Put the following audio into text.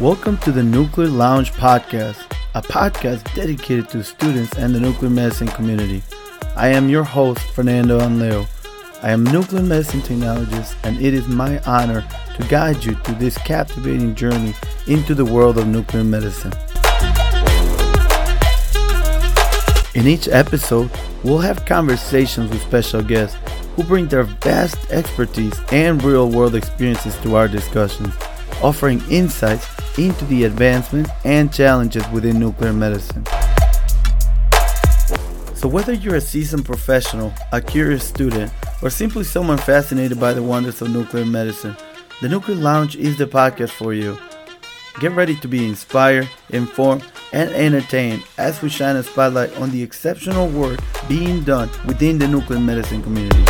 Welcome to the Nuclear Lounge Podcast, a podcast dedicated to students and the nuclear medicine community. I am your host, Fernando Anleo. I am nuclear medicine technologist, and it is my honor to guide you through this captivating journey into the world of nuclear medicine. In each episode, we'll have conversations with special guests who bring their vast expertise and real world experiences to our discussions, offering insights into the advancements and challenges within nuclear medicine. So, whether you're a seasoned professional, a curious student, or simply someone fascinated by the wonders of nuclear medicine, the Nuclear Lounge is the podcast for you. Get ready to be inspired, informed, and entertained as we shine a spotlight on the exceptional work being done within the nuclear medicine community.